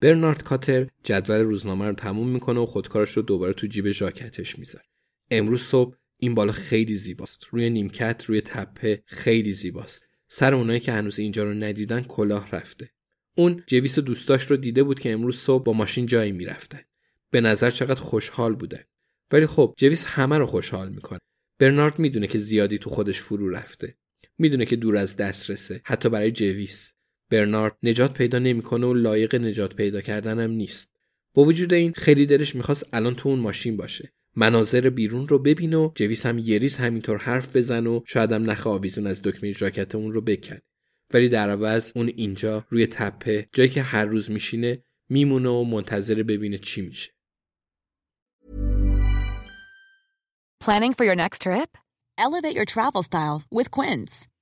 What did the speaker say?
برنارد کاتر جدول روزنامه رو تموم می‌کنه و خودکارش رو دوباره تو جیب ژاکتش می‌ذاره. امروز صبح این بالا خیلی زیباست. روی نیمکت روی تپه خیلی زیباست. سر اونایی که هنوز اینجا رو ندیدن کلاه رفته. اون جویس دوستاش رو دیده بود که امروز صبح با ماشین جایی می‌رفتن. به نظر چقدر خوشحال بودن. ولی خب جویس همه رو خوشحال می‌کنه. برنارد می‌دونه که زیادی تو خودش فرو رفته. می‌دونه که دور از دسترسه حتی برای جویس. برنارد نجات پیدا نمی‌کنه و لایق نجات پیدا کردنم نیست. با وجود این خیلی دلش می‌خواست الان تو اون ماشین باشه. مناظر بیرون رو ببین و جویس هم یه ریز همینطور حرف بزن و شاید هم نخ آویزون از دکمه ژاکت اون رو بکن. ولی در عوض اون اینجا روی تپه جایی که هر روز میشینه میمونه و منتظر ببینه چی میشه. Planning for your next trip? Elevate your travel style with Quince.